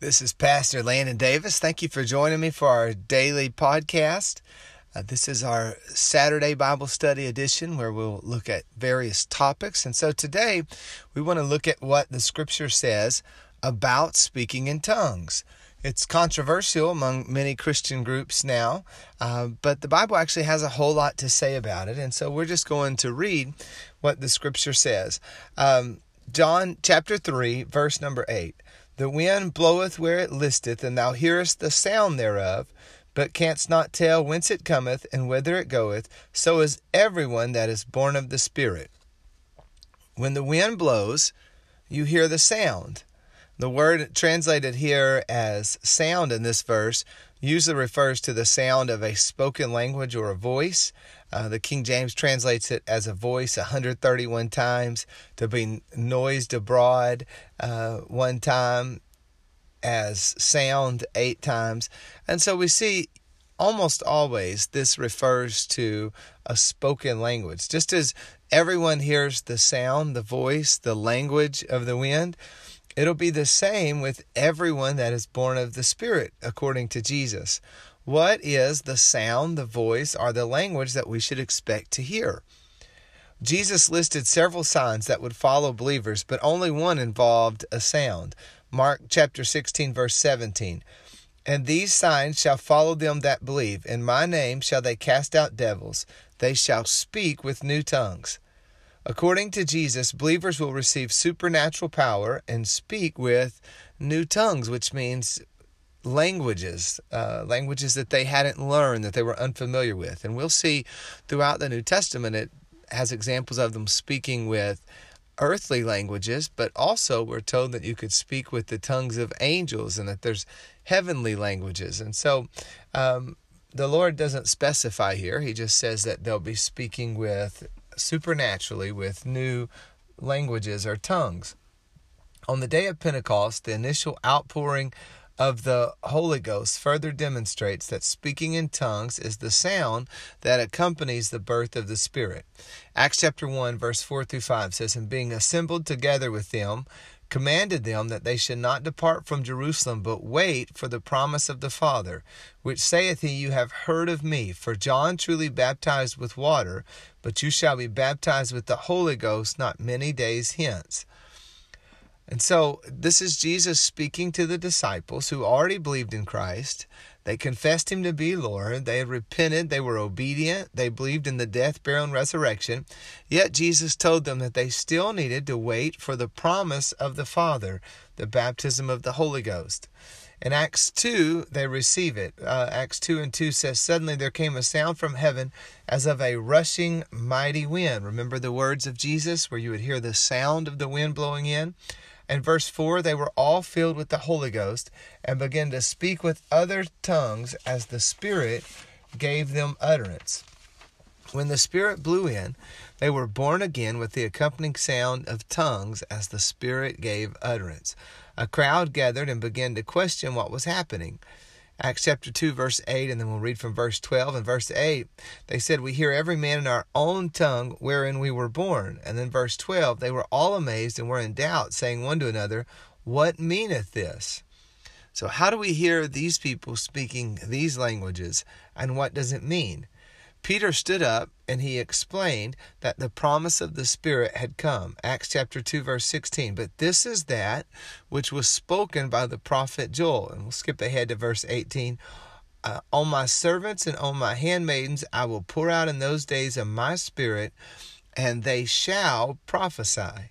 This is Pastor Landon Davis. Thank you for joining me for our daily podcast. Uh, this is our Saturday Bible study edition where we'll look at various topics. And so today we want to look at what the scripture says about speaking in tongues. It's controversial among many Christian groups now, uh, but the Bible actually has a whole lot to say about it. And so we're just going to read what the scripture says. Um, John chapter 3, verse number 8. The wind bloweth where it listeth, and thou hearest the sound thereof, but canst not tell whence it cometh and whither it goeth, so is everyone that is born of the Spirit. When the wind blows, you hear the sound. The word translated here as sound in this verse usually refers to the sound of a spoken language or a voice. Uh, the King James translates it as a voice 131 times, to be noised abroad uh, one time, as sound eight times. And so we see almost always this refers to a spoken language. Just as everyone hears the sound, the voice, the language of the wind, it'll be the same with everyone that is born of the Spirit, according to Jesus. What is the sound, the voice, or the language that we should expect to hear? Jesus listed several signs that would follow believers, but only one involved a sound. Mark chapter 16, verse 17. And these signs shall follow them that believe. In my name shall they cast out devils. They shall speak with new tongues. According to Jesus, believers will receive supernatural power and speak with new tongues, which means languages, uh, languages that they hadn't learned, that they were unfamiliar with. And we'll see throughout the New Testament, it has examples of them speaking with earthly languages, but also we're told that you could speak with the tongues of angels and that there's heavenly languages. And so um, the Lord doesn't specify here, He just says that they'll be speaking with supernaturally with new languages or tongues. On the day of Pentecost, the initial outpouring of the Holy Ghost further demonstrates that speaking in tongues is the sound that accompanies the birth of the Spirit. Acts chapter 1, verse 4 through 5 says, And being assembled together with them, commanded them that they should not depart from Jerusalem, but wait for the promise of the Father, which saith he, You have heard of me. For John truly baptized with water, but you shall be baptized with the Holy Ghost not many days hence. And so this is Jesus speaking to the disciples who already believed in Christ. They confessed him to be Lord. They had repented. They were obedient. They believed in the death, burial, and resurrection. Yet Jesus told them that they still needed to wait for the promise of the Father, the baptism of the Holy Ghost. In Acts 2, they receive it. Uh, Acts 2 and 2 says, Suddenly there came a sound from heaven as of a rushing mighty wind. Remember the words of Jesus where you would hear the sound of the wind blowing in? And verse 4 they were all filled with the Holy Ghost and began to speak with other tongues as the Spirit gave them utterance. When the Spirit blew in, they were born again with the accompanying sound of tongues as the Spirit gave utterance. A crowd gathered and began to question what was happening. Acts chapter 2, verse 8, and then we'll read from verse 12 and verse 8. They said, We hear every man in our own tongue wherein we were born. And then verse 12, they were all amazed and were in doubt, saying one to another, What meaneth this? So, how do we hear these people speaking these languages, and what does it mean? Peter stood up and he explained that the promise of the Spirit had come. Acts chapter 2, verse 16. But this is that which was spoken by the prophet Joel. And we'll skip ahead to verse 18. Uh, on my servants and on my handmaidens I will pour out in those days of my Spirit, and they shall prophesy.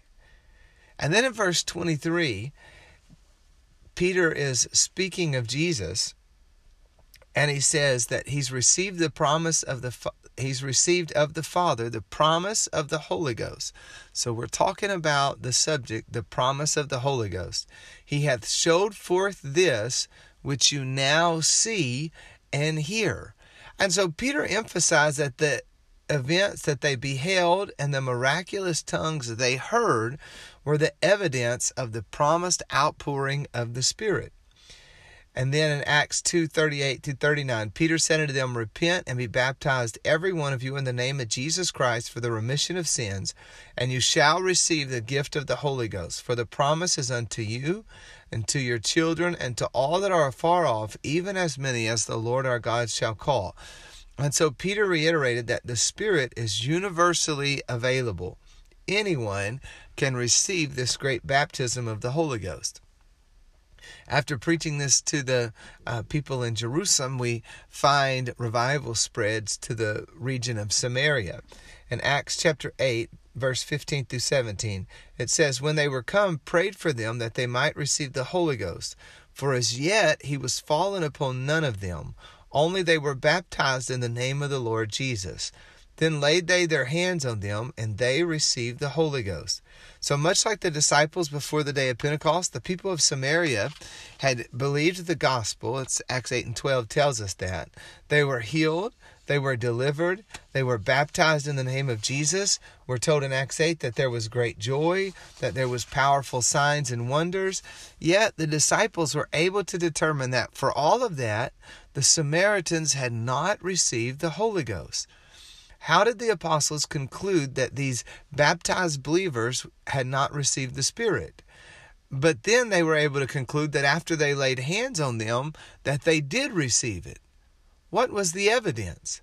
And then in verse 23, Peter is speaking of Jesus and he says that he's received the promise of the he's received of the Father the promise of the Holy Ghost. So we're talking about the subject, the promise of the Holy Ghost. He hath showed forth this which you now see and hear. And so Peter emphasized that the events that they beheld and the miraculous tongues they heard were the evidence of the promised outpouring of the Spirit. And then in Acts 2 38 to 39, Peter said unto them, Repent and be baptized, every one of you, in the name of Jesus Christ for the remission of sins, and you shall receive the gift of the Holy Ghost. For the promise is unto you, and to your children, and to all that are afar off, even as many as the Lord our God shall call. And so Peter reiterated that the Spirit is universally available. Anyone can receive this great baptism of the Holy Ghost. After preaching this to the uh, people in Jerusalem, we find revival spreads to the region of Samaria. In Acts chapter 8, verse 15 through 17, it says, When they were come, prayed for them that they might receive the Holy Ghost. For as yet he was fallen upon none of them, only they were baptized in the name of the Lord Jesus. Then laid they their hands on them, and they received the Holy Ghost. So much like the disciples before the day of Pentecost, the people of Samaria had believed the gospel. It's Acts 8 and 12 tells us that. They were healed, they were delivered, they were baptized in the name of Jesus. We're told in Acts 8 that there was great joy, that there was powerful signs and wonders. Yet the disciples were able to determine that for all of that, the Samaritans had not received the Holy Ghost. How did the apostles conclude that these baptized believers had not received the Spirit? But then they were able to conclude that after they laid hands on them, that they did receive it. What was the evidence?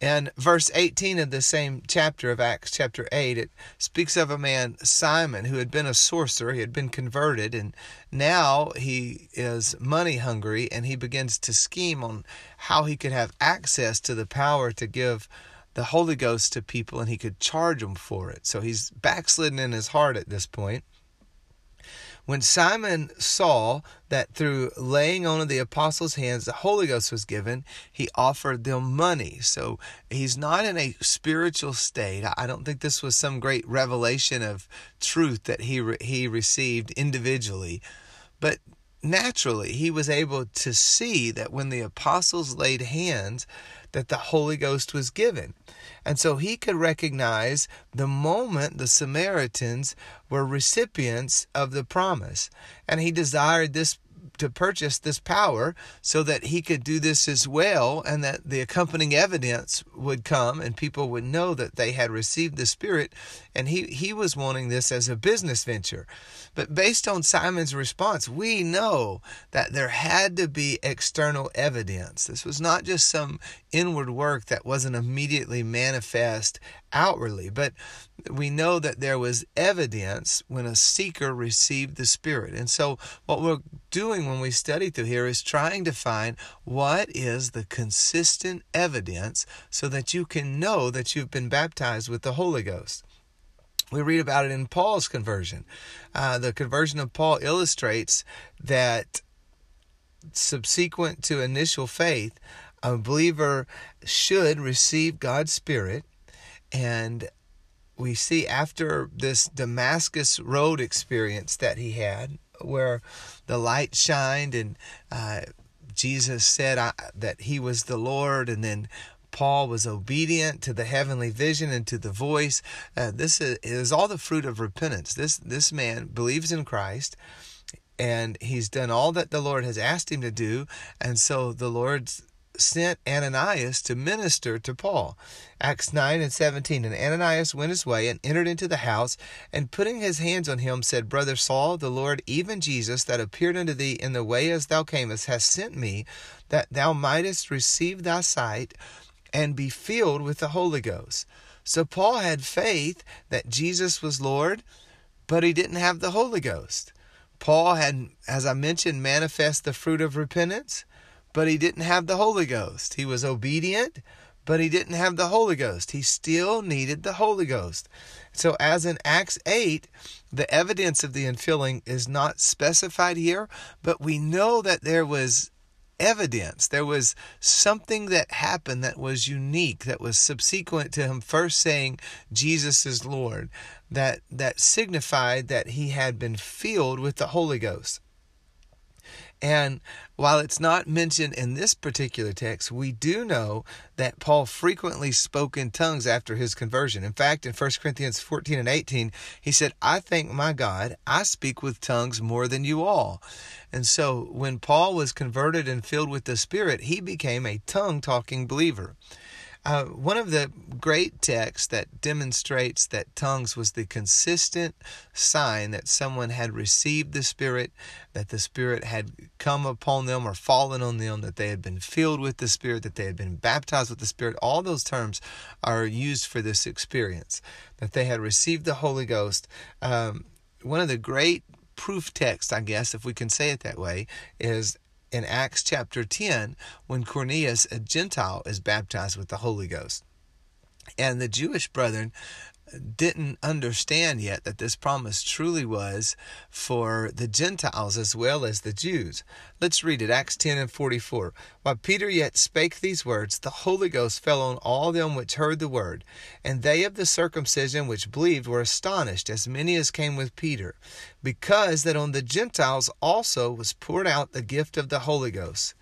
In verse 18 of the same chapter of Acts, chapter 8, it speaks of a man, Simon, who had been a sorcerer. He had been converted, and now he is money hungry, and he begins to scheme on how he could have access to the power to give the Holy Ghost to people, and he could charge them for it. So he's backslidden in his heart at this point. When Simon saw that through laying on of the apostles' hands the Holy Ghost was given, he offered them money. So he's not in a spiritual state. I don't think this was some great revelation of truth that he re- he received individually, but naturally he was able to see that when the apostles laid hands that the Holy Ghost was given. And so he could recognize the moment the Samaritans were recipients of the promise. And he desired this to purchase this power so that he could do this as well and that the accompanying evidence would come and people would know that they had received the spirit. And he he was wanting this as a business venture. But based on Simon's response we know that there had to be external evidence. This was not just some inward work that wasn't immediately manifest outwardly but we know that there was evidence when a seeker received the Spirit. And so, what we're doing when we study through here is trying to find what is the consistent evidence so that you can know that you've been baptized with the Holy Ghost. We read about it in Paul's conversion. Uh, the conversion of Paul illustrates that subsequent to initial faith, a believer should receive God's Spirit and we see after this Damascus Road experience that he had, where the light shined and uh, Jesus said uh, that he was the Lord, and then Paul was obedient to the heavenly vision and to the voice. Uh, this is, is all the fruit of repentance. This this man believes in Christ, and he's done all that the Lord has asked him to do, and so the Lord's sent Ananias to minister to Paul. Acts 9 and 17. And Ananias went his way and entered into the house, and putting his hands on him, said, Brother Saul, the Lord, even Jesus, that appeared unto thee in the way as thou camest, has sent me, that thou mightest receive thy sight and be filled with the Holy Ghost. So Paul had faith that Jesus was Lord, but he didn't have the Holy Ghost. Paul had, as I mentioned, manifest the fruit of repentance but he didn't have the Holy Ghost. He was obedient, but he didn't have the Holy Ghost. He still needed the Holy Ghost. So, as in Acts 8, the evidence of the infilling is not specified here, but we know that there was evidence. There was something that happened that was unique, that was subsequent to him first saying Jesus is Lord, that, that signified that he had been filled with the Holy Ghost. And while it's not mentioned in this particular text, we do know that Paul frequently spoke in tongues after his conversion. In fact, in 1 Corinthians 14 and 18, he said, I thank my God, I speak with tongues more than you all. And so when Paul was converted and filled with the Spirit, he became a tongue talking believer. Uh, one of the great texts that demonstrates that tongues was the consistent sign that someone had received the Spirit, that the Spirit had come upon them or fallen on them, that they had been filled with the Spirit, that they had been baptized with the Spirit. All those terms are used for this experience, that they had received the Holy Ghost. Um, one of the great proof texts, I guess, if we can say it that way, is in Acts chapter 10 when Cornelius, a Gentile, is baptized with the Holy Ghost. And the Jewish brethren didn't understand yet that this promise truly was for the Gentiles as well as the Jews. Let's read it Acts 10 and 44. While Peter yet spake these words, the Holy Ghost fell on all them which heard the word. And they of the circumcision which believed were astonished, as many as came with Peter, because that on the Gentiles also was poured out the gift of the Holy Ghost.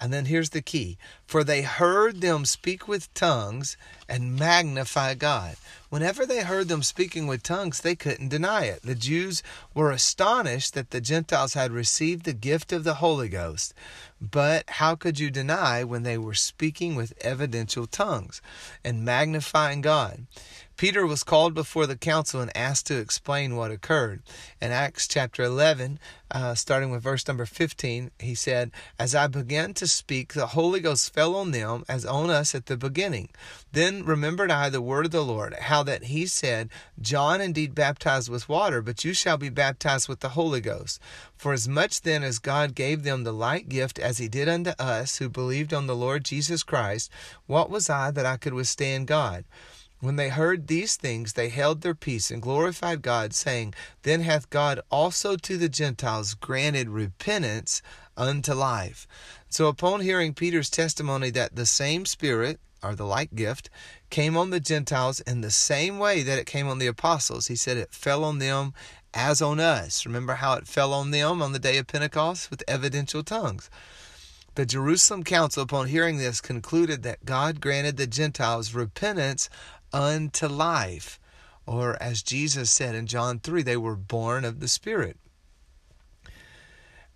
And then here's the key for they heard them speak with tongues and magnify God. Whenever they heard them speaking with tongues, they couldn't deny it. The Jews were astonished that the Gentiles had received the gift of the Holy Ghost. But how could you deny when they were speaking with evidential tongues and magnifying God? Peter was called before the council and asked to explain what occurred. In Acts chapter 11, uh, starting with verse number 15, he said, As I began to speak, the Holy Ghost fell on them as on us at the beginning. Then remembered I the word of the Lord, how that he said, John indeed baptized with water, but you shall be baptized with the Holy Ghost. For as much then as God gave them the like gift as he did unto us who believed on the Lord Jesus Christ, what was I that I could withstand God? When they heard these things, they held their peace and glorified God, saying, Then hath God also to the Gentiles granted repentance unto life. So, upon hearing Peter's testimony that the same Spirit, or the like gift, came on the Gentiles in the same way that it came on the apostles, he said it fell on them as on us. Remember how it fell on them on the day of Pentecost with evidential tongues. The Jerusalem Council, upon hearing this, concluded that God granted the Gentiles repentance unto life. Or as Jesus said in John 3, they were born of the Spirit.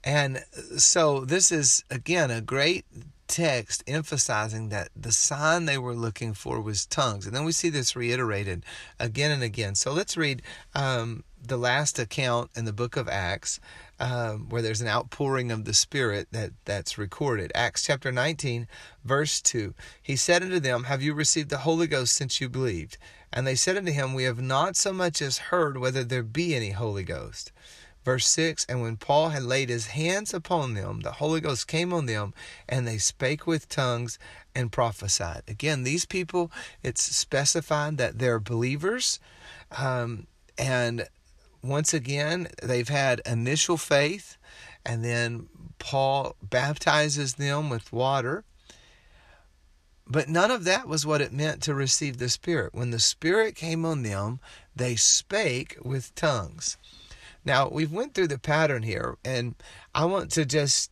And so this is, again, a great text emphasizing that the sign they were looking for was tongues. And then we see this reiterated again and again. So let's read um, the last account in the book of Acts, um, where there's an outpouring of the Spirit that, that's recorded. Acts chapter 19, verse 2. He said unto them, Have you received the Holy Ghost since you believed? And they said unto him, We have not so much as heard whether there be any Holy Ghost. Verse 6 And when Paul had laid his hands upon them, the Holy Ghost came on them, and they spake with tongues and prophesied. Again, these people, it's specified that they're believers. Um, and once again, they've had initial faith, and then Paul baptizes them with water. But none of that was what it meant to receive the Spirit. When the Spirit came on them, they spake with tongues. Now, we've went through the pattern here, and I want to just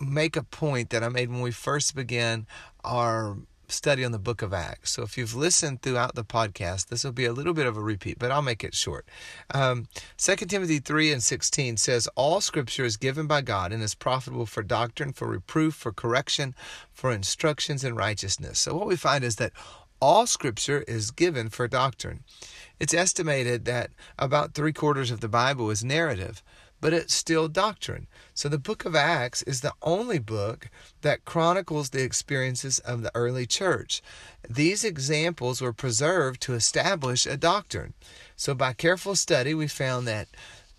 make a point that I made when we first began our study on the book of Acts. So if you've listened throughout the podcast, this will be a little bit of a repeat, but I'll make it short. Um, 2 Timothy 3 and 16 says, All scripture is given by God and is profitable for doctrine, for reproof, for correction, for instructions in righteousness. So what we find is that all scripture is given for doctrine. It's estimated that about three quarters of the Bible is narrative but it's still doctrine. So the book of Acts is the only book that chronicles the experiences of the early church. These examples were preserved to establish a doctrine. So by careful study, we found that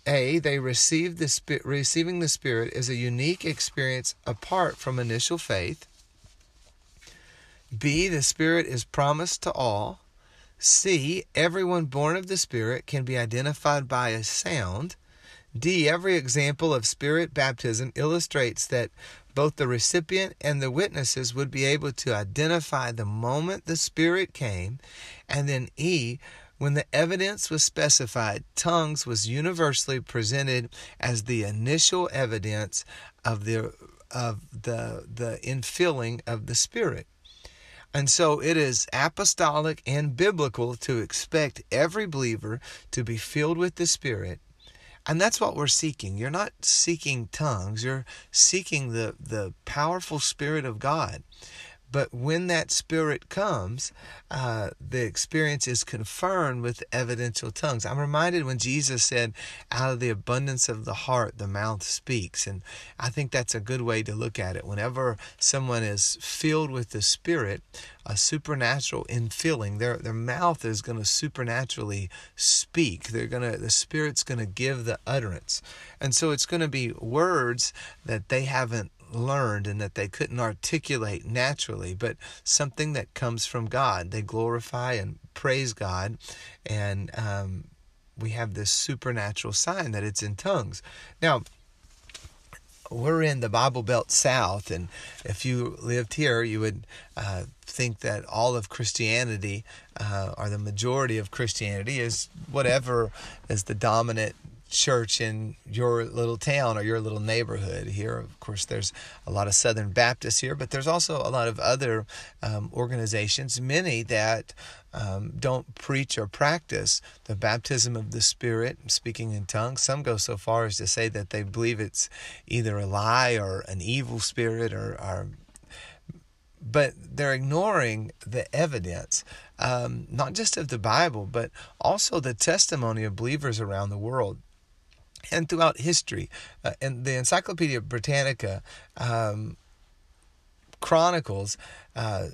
a, they received the Spirit receiving the Spirit is a unique experience apart from initial faith. B, the Spirit is promised to all. C, everyone born of the Spirit can be identified by a sound. D. Every example of spirit baptism illustrates that both the recipient and the witnesses would be able to identify the moment the Spirit came. And then E. When the evidence was specified, tongues was universally presented as the initial evidence of the of the the infilling of the Spirit. And so it is apostolic and biblical to expect every believer to be filled with the Spirit. And that's what we're seeking. You're not seeking tongues, you're seeking the, the powerful Spirit of God. But when that spirit comes, uh, the experience is confirmed with evidential tongues. I'm reminded when Jesus said, out of the abundance of the heart, the mouth speaks. And I think that's a good way to look at it. Whenever someone is filled with the Spirit, a supernatural infilling, their, their mouth is going to supernaturally speak. They're going to, the Spirit's going to give the utterance. And so it's going to be words that they haven't learned and that they couldn't articulate naturally, but something that comes from God. They glorify and praise God, and um, we have this supernatural sign that it's in tongues. Now, we're in the Bible Belt South, and if you lived here, you would uh, think that all of Christianity, uh, or the majority of Christianity, is whatever is the dominant church in your little town or your little neighborhood. Here, of course, there's a lot of Southern Baptists here, but there's also a lot of other um, organizations, many that um, don't preach or practice the baptism of the Spirit, speaking in tongues. Some go so far as to say that they believe it's either a lie or an evil spirit or, or but they're ignoring the evidence, um, not just of the Bible, but also the testimony of believers around the world and throughout history. Uh, and the Encyclopedia Britannica um, chronicles uh,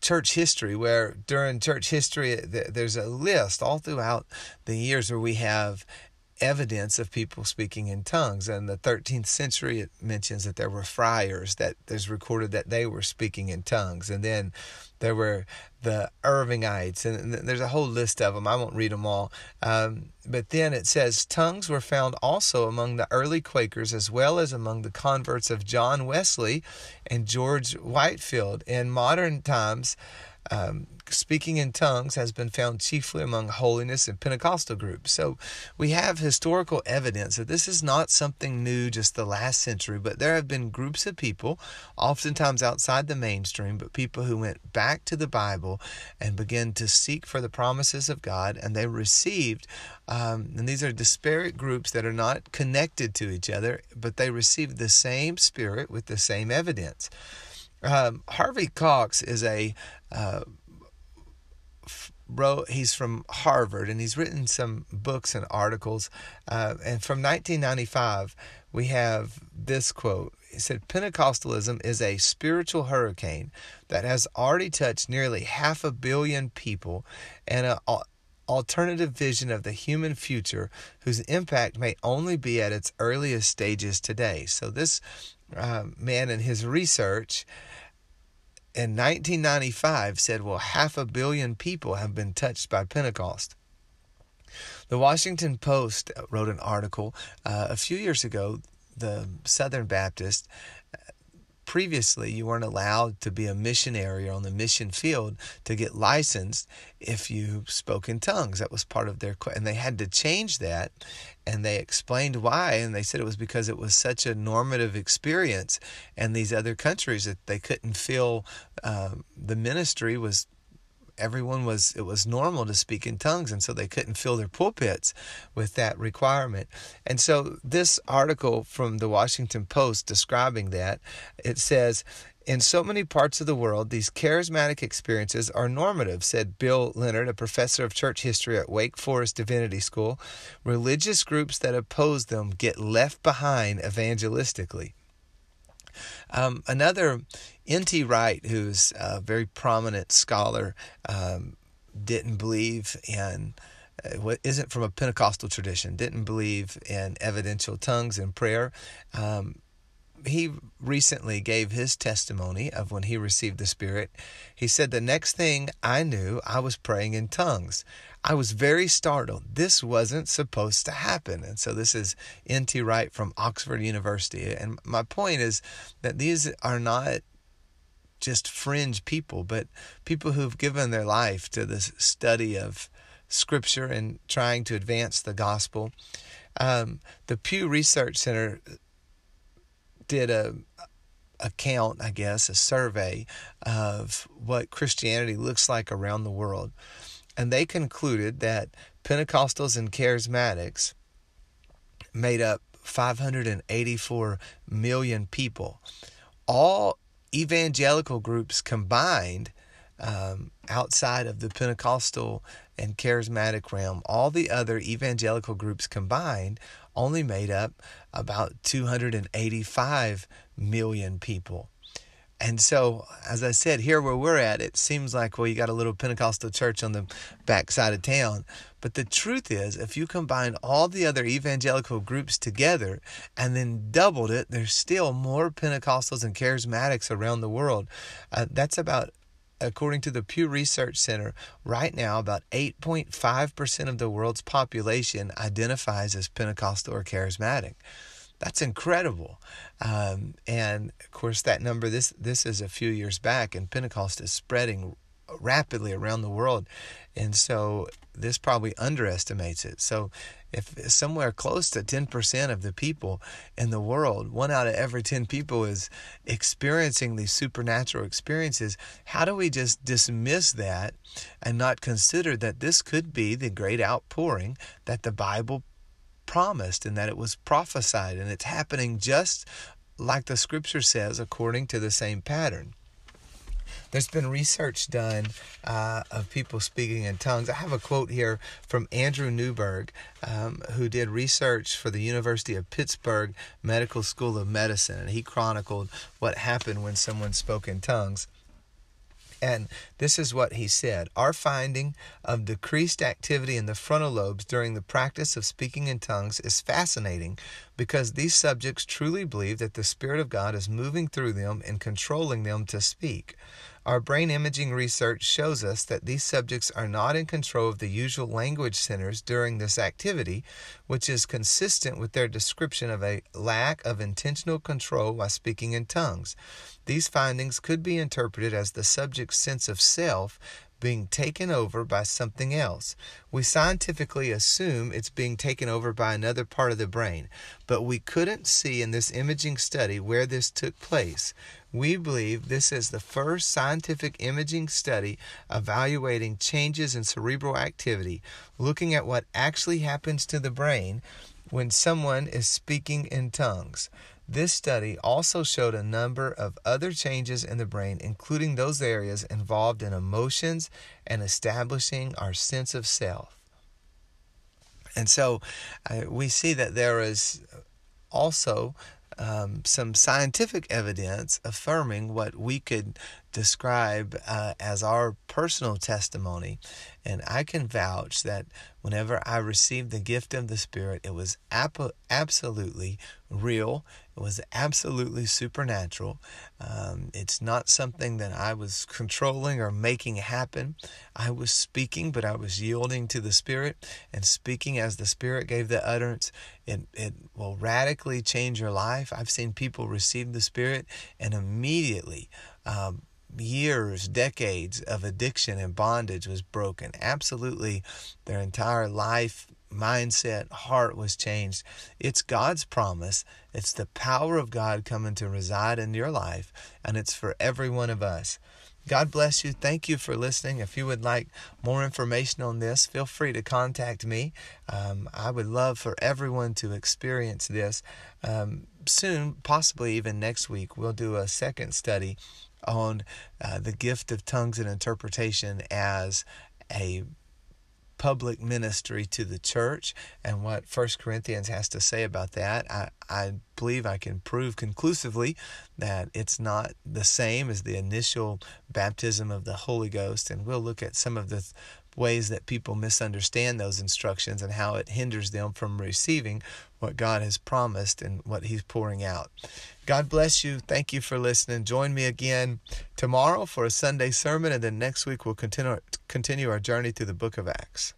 church history, where during church history, there's a list all throughout the years where we have evidence of people speaking in tongues. And the 13th century, it mentions that there were friars that there's recorded that they were speaking in tongues. And then there were the Irvingites, and there's a whole list of them. I won't read them all. Um, but then it says tongues were found also among the early Quakers as well as among the converts of John Wesley and George Whitefield. In modern times, um, speaking in tongues has been found chiefly among holiness and Pentecostal groups. So we have historical evidence that this is not something new just the last century, but there have been groups of people, oftentimes outside the mainstream, but people who went back to the Bible and began to seek for the promises of God, and they received, um, and these are disparate groups that are not connected to each other, but they received the same spirit with the same evidence. Um, Harvey Cox is a uh, wrote he's from harvard and he's written some books and articles. Uh, and from 1995 we have this quote. He said pentecostalism is a spiritual hurricane that has already touched nearly half a billion people and an alternative vision of the human future whose impact may only be at its earliest stages today. So this uh, man in his research in 1995 said, well, half a billion people have been touched by Pentecost. The Washington Post wrote an article uh, a few years ago. The Southern Baptist previously you weren't allowed to be a missionary or on the mission field to get licensed if you spoke in tongues. That was part of their and they had to change that and they explained why and they said it was because it was such a normative experience and these other countries that they couldn't feel uh, the ministry was everyone was it was normal to speak in tongues and so they couldn't fill their pulpits with that requirement and so this article from the washington post describing that it says in so many parts of the world, these charismatic experiences are normative, said Bill Leonard, a professor of church history at Wake Forest Divinity School. Religious groups that oppose them get left behind evangelistically. Um, another N.T. Wright, who's a very prominent scholar, um, didn't believe in uh, what isn't from a Pentecostal tradition, didn't believe in evidential tongues and prayer. Um, he recently gave his testimony of when he received the Spirit. He said, The next thing I knew, I was praying in tongues. I was very startled. This wasn't supposed to happen. And so this is N.T. Wright from Oxford University. And my point is that these are not just fringe people, but people who've given their life to this study of Scripture and trying to advance the gospel. Um, the Pew Research Center did a a count, I guess, a survey of what Christianity looks like around the world. And they concluded that Pentecostals and Charismatics made up 584 million people. All evangelical groups combined um, outside of the Pentecostal and charismatic realm, all the other evangelical groups combined only made up about 285 million people. And so, as I said, here where we're at, it seems like, well, you got a little Pentecostal church on the backside of town. But the truth is, if you combine all the other evangelical groups together and then doubled it, there's still more Pentecostals and charismatics around the world. Uh, that's about according to the Pew Research Center, right now about 8.5% of the world's population identifies as Pentecostal or charismatic. That's incredible. Um, and of course, that number, this, this is a few years back, and Pentecost is spreading rapidly around the world. And so this probably underestimates it. So if somewhere close to 10% of the people in the world, one out of every 10 people is experiencing these supernatural experiences, how do we just dismiss that and not consider that this could be the great outpouring that the Bible promised and that it was prophesied and it's happening just like the scripture says according to the same pattern? There's been research done uh, of people speaking in tongues. I have a quote here from Andrew Newberg, um, who did research for the University of Pittsburgh Medical School of Medicine, and he chronicled what happened when someone spoke in tongues. And this is what he said Our finding of decreased activity in the frontal lobes during the practice of speaking in tongues is fascinating because these subjects truly believe that the Spirit of God is moving through them and controlling them to speak. Our brain imaging research shows us that these subjects are not in control of the usual language centers during this activity, which is consistent with their description of a lack of intentional control while speaking in tongues. These findings could be interpreted as the subject's sense of self being taken over by something else. We scientifically assume it's being taken over by another part of the brain, but we couldn't see in this imaging study where this took place. We believe this is the first scientific imaging study evaluating changes in cerebral activity, looking at what actually happens to the brain when someone is speaking in tongues. This study also showed a number of other changes in the brain, including those areas involved in emotions and establishing our sense of self. And so uh, we see that there is also um, some scientific evidence affirming what we could describe uh, as our personal testimony. And I can vouch that whenever I received the gift of the Spirit, it was ap- absolutely real. It was absolutely supernatural. Um, it's not something that I was controlling or making happen. I was speaking, but I was yielding to the Spirit and speaking as the Spirit gave the utterance. It, it will radically change your life. I've seen people receive the Spirit and immediately um, years, decades of addiction and bondage was broken. Absolutely, their entire life, mindset, heart was changed. It's God's promise. It's the power of God coming to reside in your life, and it's for every one of us. God bless you. Thank you for listening. If you would like more information on this, feel free to contact me. Um, I would love for everyone to experience this. Um, soon, possibly even next week, we'll do a second study on uh, the gift of tongues and interpretation as a public ministry to the church and what First Corinthians has to say about that. I, I believe I can prove conclusively that it's not the same as the initial baptism of the Holy Ghost, and we'll look at some of the ways that people misunderstand those instructions and how it hinders them from receiving what God has promised and what He's pouring out. God bless you. Thank you for listening. Join me again tomorrow for a Sunday sermon, and then next week we'll continue, continue our journey through the book of Acts.